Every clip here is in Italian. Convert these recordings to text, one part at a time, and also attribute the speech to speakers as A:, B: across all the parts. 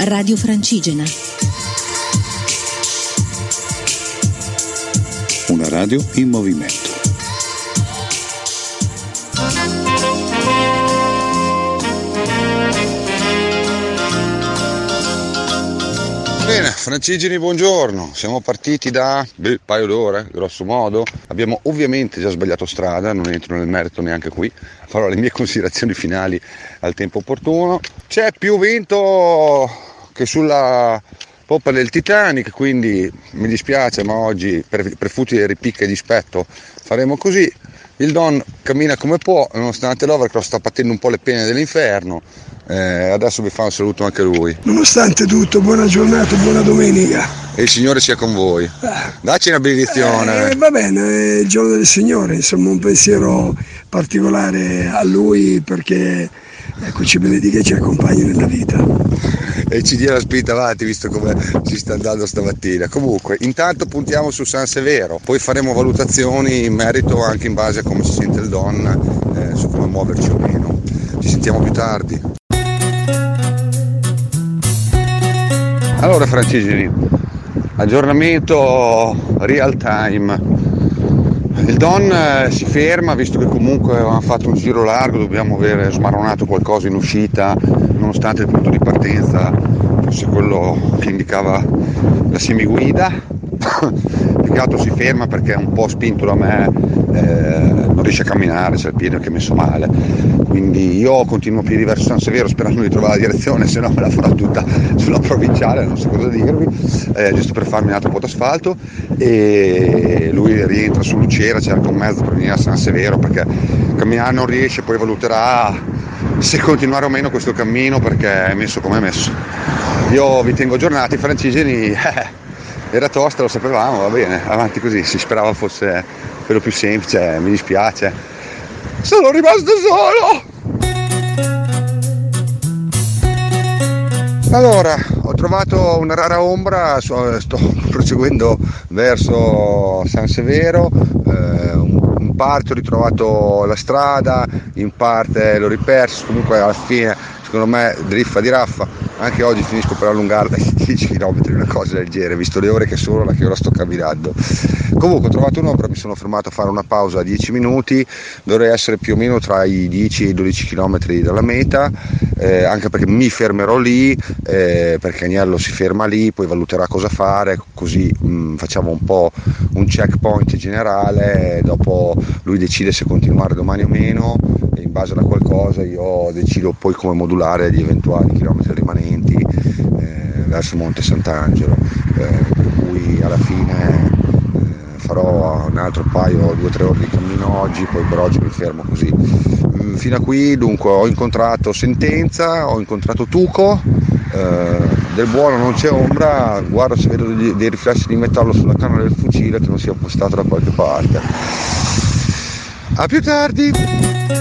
A: Radio Francigena.
B: Una radio in movimento.
C: Bene, Francigeni, buongiorno. Siamo partiti da beh, un paio d'ore, grosso modo. Abbiamo ovviamente già sbagliato strada, non entro nel merito neanche qui. Farò le mie considerazioni finali al tempo opportuno. C'è più vento che sulla poppa del Titanic, quindi mi dispiace, ma oggi per, per futile ripicca e dispetto faremo così. Il Don cammina come può, nonostante l'Overcross sta patendo un po' le pene dell'inferno. Eh, adesso vi fa un saluto anche lui.
D: Nonostante tutto, buona giornata, buona domenica.
C: E il Signore sia con voi. Dacci una benedizione.
D: Eh, va bene, è il giorno del Signore, insomma un pensiero particolare a Lui perché ecco, ci benedica e ci accompagna nella vita.
C: E ci dia la spinta avanti visto come ci sta andando stamattina. Comunque, intanto puntiamo su San Severo, poi faremo valutazioni in merito anche in base a come si sente il Don, eh, su come muoverci o meno. Ci sentiamo più tardi. Allora Francesini, aggiornamento real time. Il Don eh, si ferma visto che comunque avevamo fatto un giro largo, dobbiamo aver smaronato qualcosa in uscita, nonostante il punto di partenza fosse quello che indicava la semiguida. Peccato si ferma perché è un po' spinto da me, eh, non riesce a camminare, c'è il piede che è messo male. Quindi io continuo a piedi verso San Severo sperando di trovare la direzione, se no me la farò tutta sulla provinciale, non so cosa dirvi, eh, giusto per farmi un altro po' d'asfalto. E lui rientra su Lucera, cerca un mezzo per venire a San Severo perché camminare non riesce, poi valuterà se continuare o meno questo cammino perché è messo come è messo. Io vi tengo aggiornati, francigeni. Era tosta, lo sapevamo, va bene, avanti così, si sperava fosse quello più semplice, mi dispiace. Sono rimasto solo! Allora, ho trovato una rara ombra, sto proseguendo verso San Severo, eh, in parte ho ritrovato la strada, in parte l'ho riperso, comunque alla fine secondo me driffa di raffa, anche oggi finisco per allungarla ai 10 km, una cosa del genere, visto le ore che sono, la che ora sto camminando. Comunque ho trovato un'opera, mi sono fermato a fare una pausa a 10 minuti, dovrei essere più o meno tra i 10 e i 12 km dalla meta, eh, anche perché mi fermerò lì, eh, perché Agnello si ferma lì, poi valuterà cosa fare, così mh, mm, facciamo un po' un checkpoint generale, dopo lui decide se continuare domani o meno in base a qualcosa io decido poi come modulare gli eventuali chilometri rimanenti eh, verso Monte Sant'Angelo, eh, per cui alla fine eh, farò un altro paio, due o tre ore di cammino oggi, poi per oggi mi fermo così. Mm, fino a qui dunque ho incontrato Sentenza, ho incontrato Tuco, eh, del buono non c'è ombra, guardo se vedo dei, dei riflessi di metallo sulla canna del fucile che non sia postato da qualche parte. A più tardi!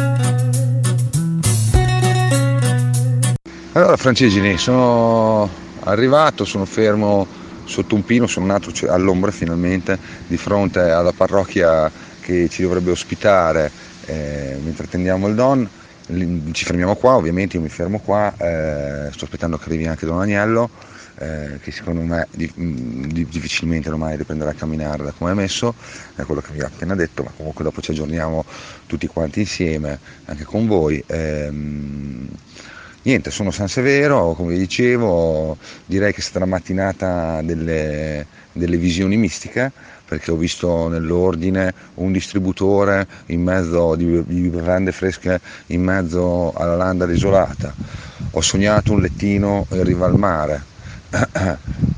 C: Allora Francesini, sono arrivato, sono fermo sotto un pino, sono nato all'ombra finalmente di fronte alla parrocchia che ci dovrebbe ospitare eh, mentre attendiamo il Don. Ci fermiamo qua, ovviamente io mi fermo qua, eh, sto aspettando che arrivi anche Don Agnello, eh, che secondo me di, di, difficilmente ormai riprenderà a camminare da come è messo, è quello che vi ho appena detto, ma comunque dopo ci aggiorniamo tutti quanti insieme, anche con voi. Ehm, niente, sono San Severo, come vi dicevo, direi che è stata una mattinata delle, delle visioni mistiche perché ho visto nell'ordine un distributore di, di bevande fresche in mezzo alla landa desolata. Ho sognato un lettino in riva al mare.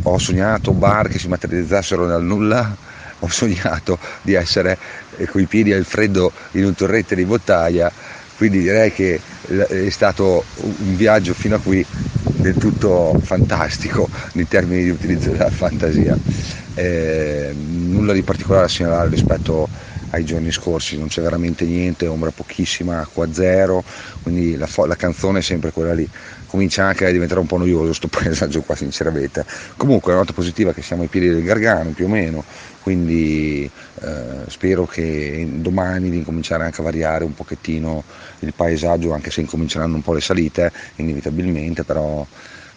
C: ho sognato bar che si materializzassero dal nulla. Ho sognato di essere coi piedi al freddo in un torrente di bottiglia quindi direi che è stato un viaggio fino a qui del tutto fantastico in termini di utilizzo della fantasia. Eh, nulla di particolare da segnalare rispetto ai giorni scorsi, non c'è veramente niente, ombra pochissima, acqua zero, quindi la, la canzone è sempre quella lì. Comincia anche a diventare un po' noioso questo paesaggio qua sinceramente. Comunque la nota positiva è che siamo ai piedi del Gargano più o meno, quindi eh, spero che domani di incominciare anche a variare un pochettino il paesaggio, anche se incominceranno un po' le salite, inevitabilmente, però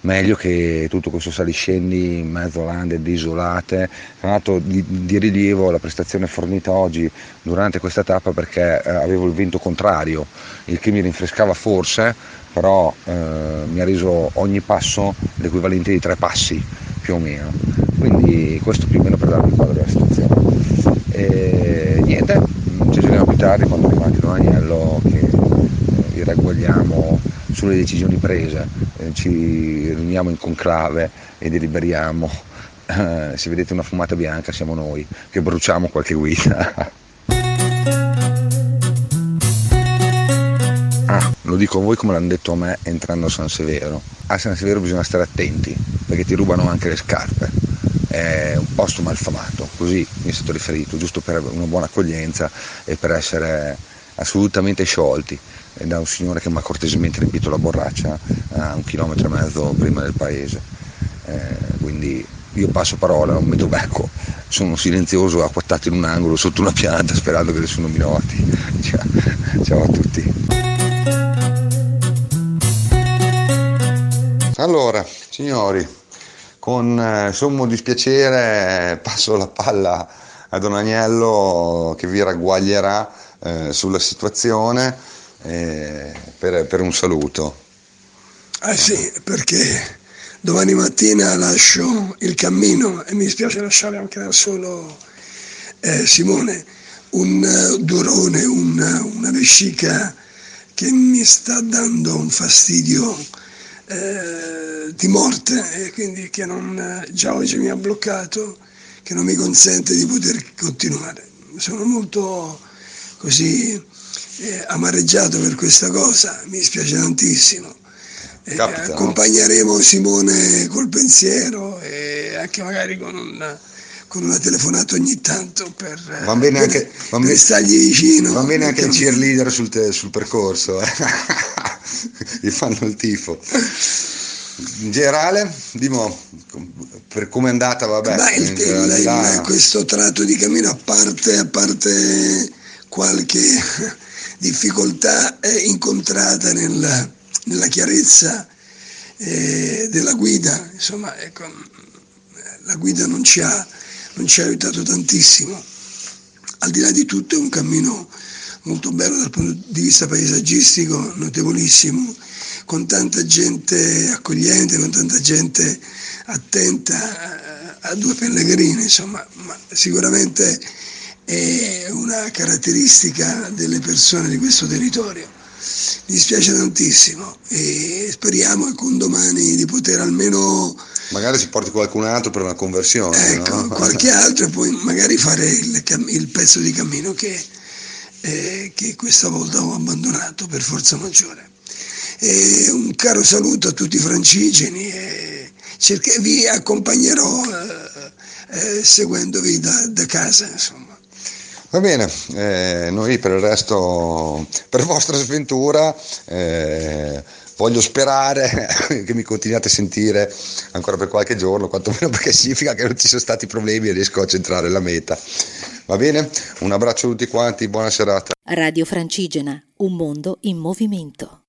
C: meglio che tutto questo saliscendi in mezzo a lande desolate. Tra l'altro di, di, rilievo la prestazione fornita oggi durante questa tappa perché eh, avevo il vento contrario, il che mi rinfrescava forse, però eh, mi ha reso ogni passo l'equivalente di tre passi più o meno. Quindi questo più o meno per darvi il quadro della situazione. E niente, ci aggiorniamo più tardi quando arrivati Don Agnello che eh, vi ragguagliamo sulle decisioni prese, eh, ci riuniamo in conclave e deliberiamo. Eh, se vedete una fumata bianca siamo noi che bruciamo qualche guida. Ah, lo dico a voi come l'hanno detto a me entrando a San Severo. A San Severo bisogna stare attenti perché ti rubano anche le scarpe. È un posto malfamato, così mi è stato riferito, giusto per una buona accoglienza e per essere assolutamente sciolti da un signore che mi ha cortesemente riempito la borraccia a un chilometro e mezzo prima del paese. Eh, quindi io passo parola, non metto becco, sono silenzioso, acquattato in un angolo sotto una pianta sperando che nessuno mi noti. Ciao, ciao a tutti. Allora, signori, con eh, sommo dispiacere passo la palla a Don Agnello che vi ragguaglierà eh, sulla situazione eh, per, per, un saluto.
D: Ah sì, perché domani mattina lascio il cammino e mi dispiace lasciare anche da solo eh, Simone, un uh, durone, un, una vescica che mi sta dando un fastidio eh, di morte e quindi che non, eh, già oggi mi ha bloccato, che non mi consente di poter continuare. Sono molto così eh, amareggiato per questa cosa, mi dispiace tantissimo. Eh, Capita, accompagneremo no? Simone col pensiero e anche magari con un con una telefonata ogni tanto per,
C: va bene per, anche, va
D: per stargli vicino.
C: Va bene anche il cheerleader sul, te, sul percorso, eh. gli fanno il tifo. In generale, dimo, per come è andata, vabbè.
D: Ma il, il, questo tratto di cammino, a parte, a parte qualche difficoltà incontrata nella, nella chiarezza eh, della guida, insomma, ecco, la guida non ci, ha, non ci ha aiutato tantissimo. Al di là di tutto è un cammino molto bello dal punto di vista paesaggistico, notevolissimo, con tanta gente accogliente, con tanta gente attenta a, a due pellegrini, insomma, ma sicuramente è una caratteristica delle persone di questo territorio. Mi dispiace tantissimo e speriamo che un domani di poter almeno...
C: Magari si porti qualcun altro per una conversione.
D: Ecco, no? qualche altro e poi magari fare il, il pezzo di cammino che, eh, che, questa volta ho abbandonato per forza maggiore. E un caro saluto a tutti i francigeni e cerche, vi accompagnerò eh, eh, seguendovi da, da casa. Insomma.
C: Va bene, eh, noi per il resto, per vostra sventura, eh, voglio sperare che mi continuiate a sentire ancora per qualche giorno, quantomeno perché significa che non ci sono stati problemi e riesco a centrare la meta. Va bene? Un abbraccio a tutti quanti, buona serata.
A: Radio Francigena, un mondo in movimento.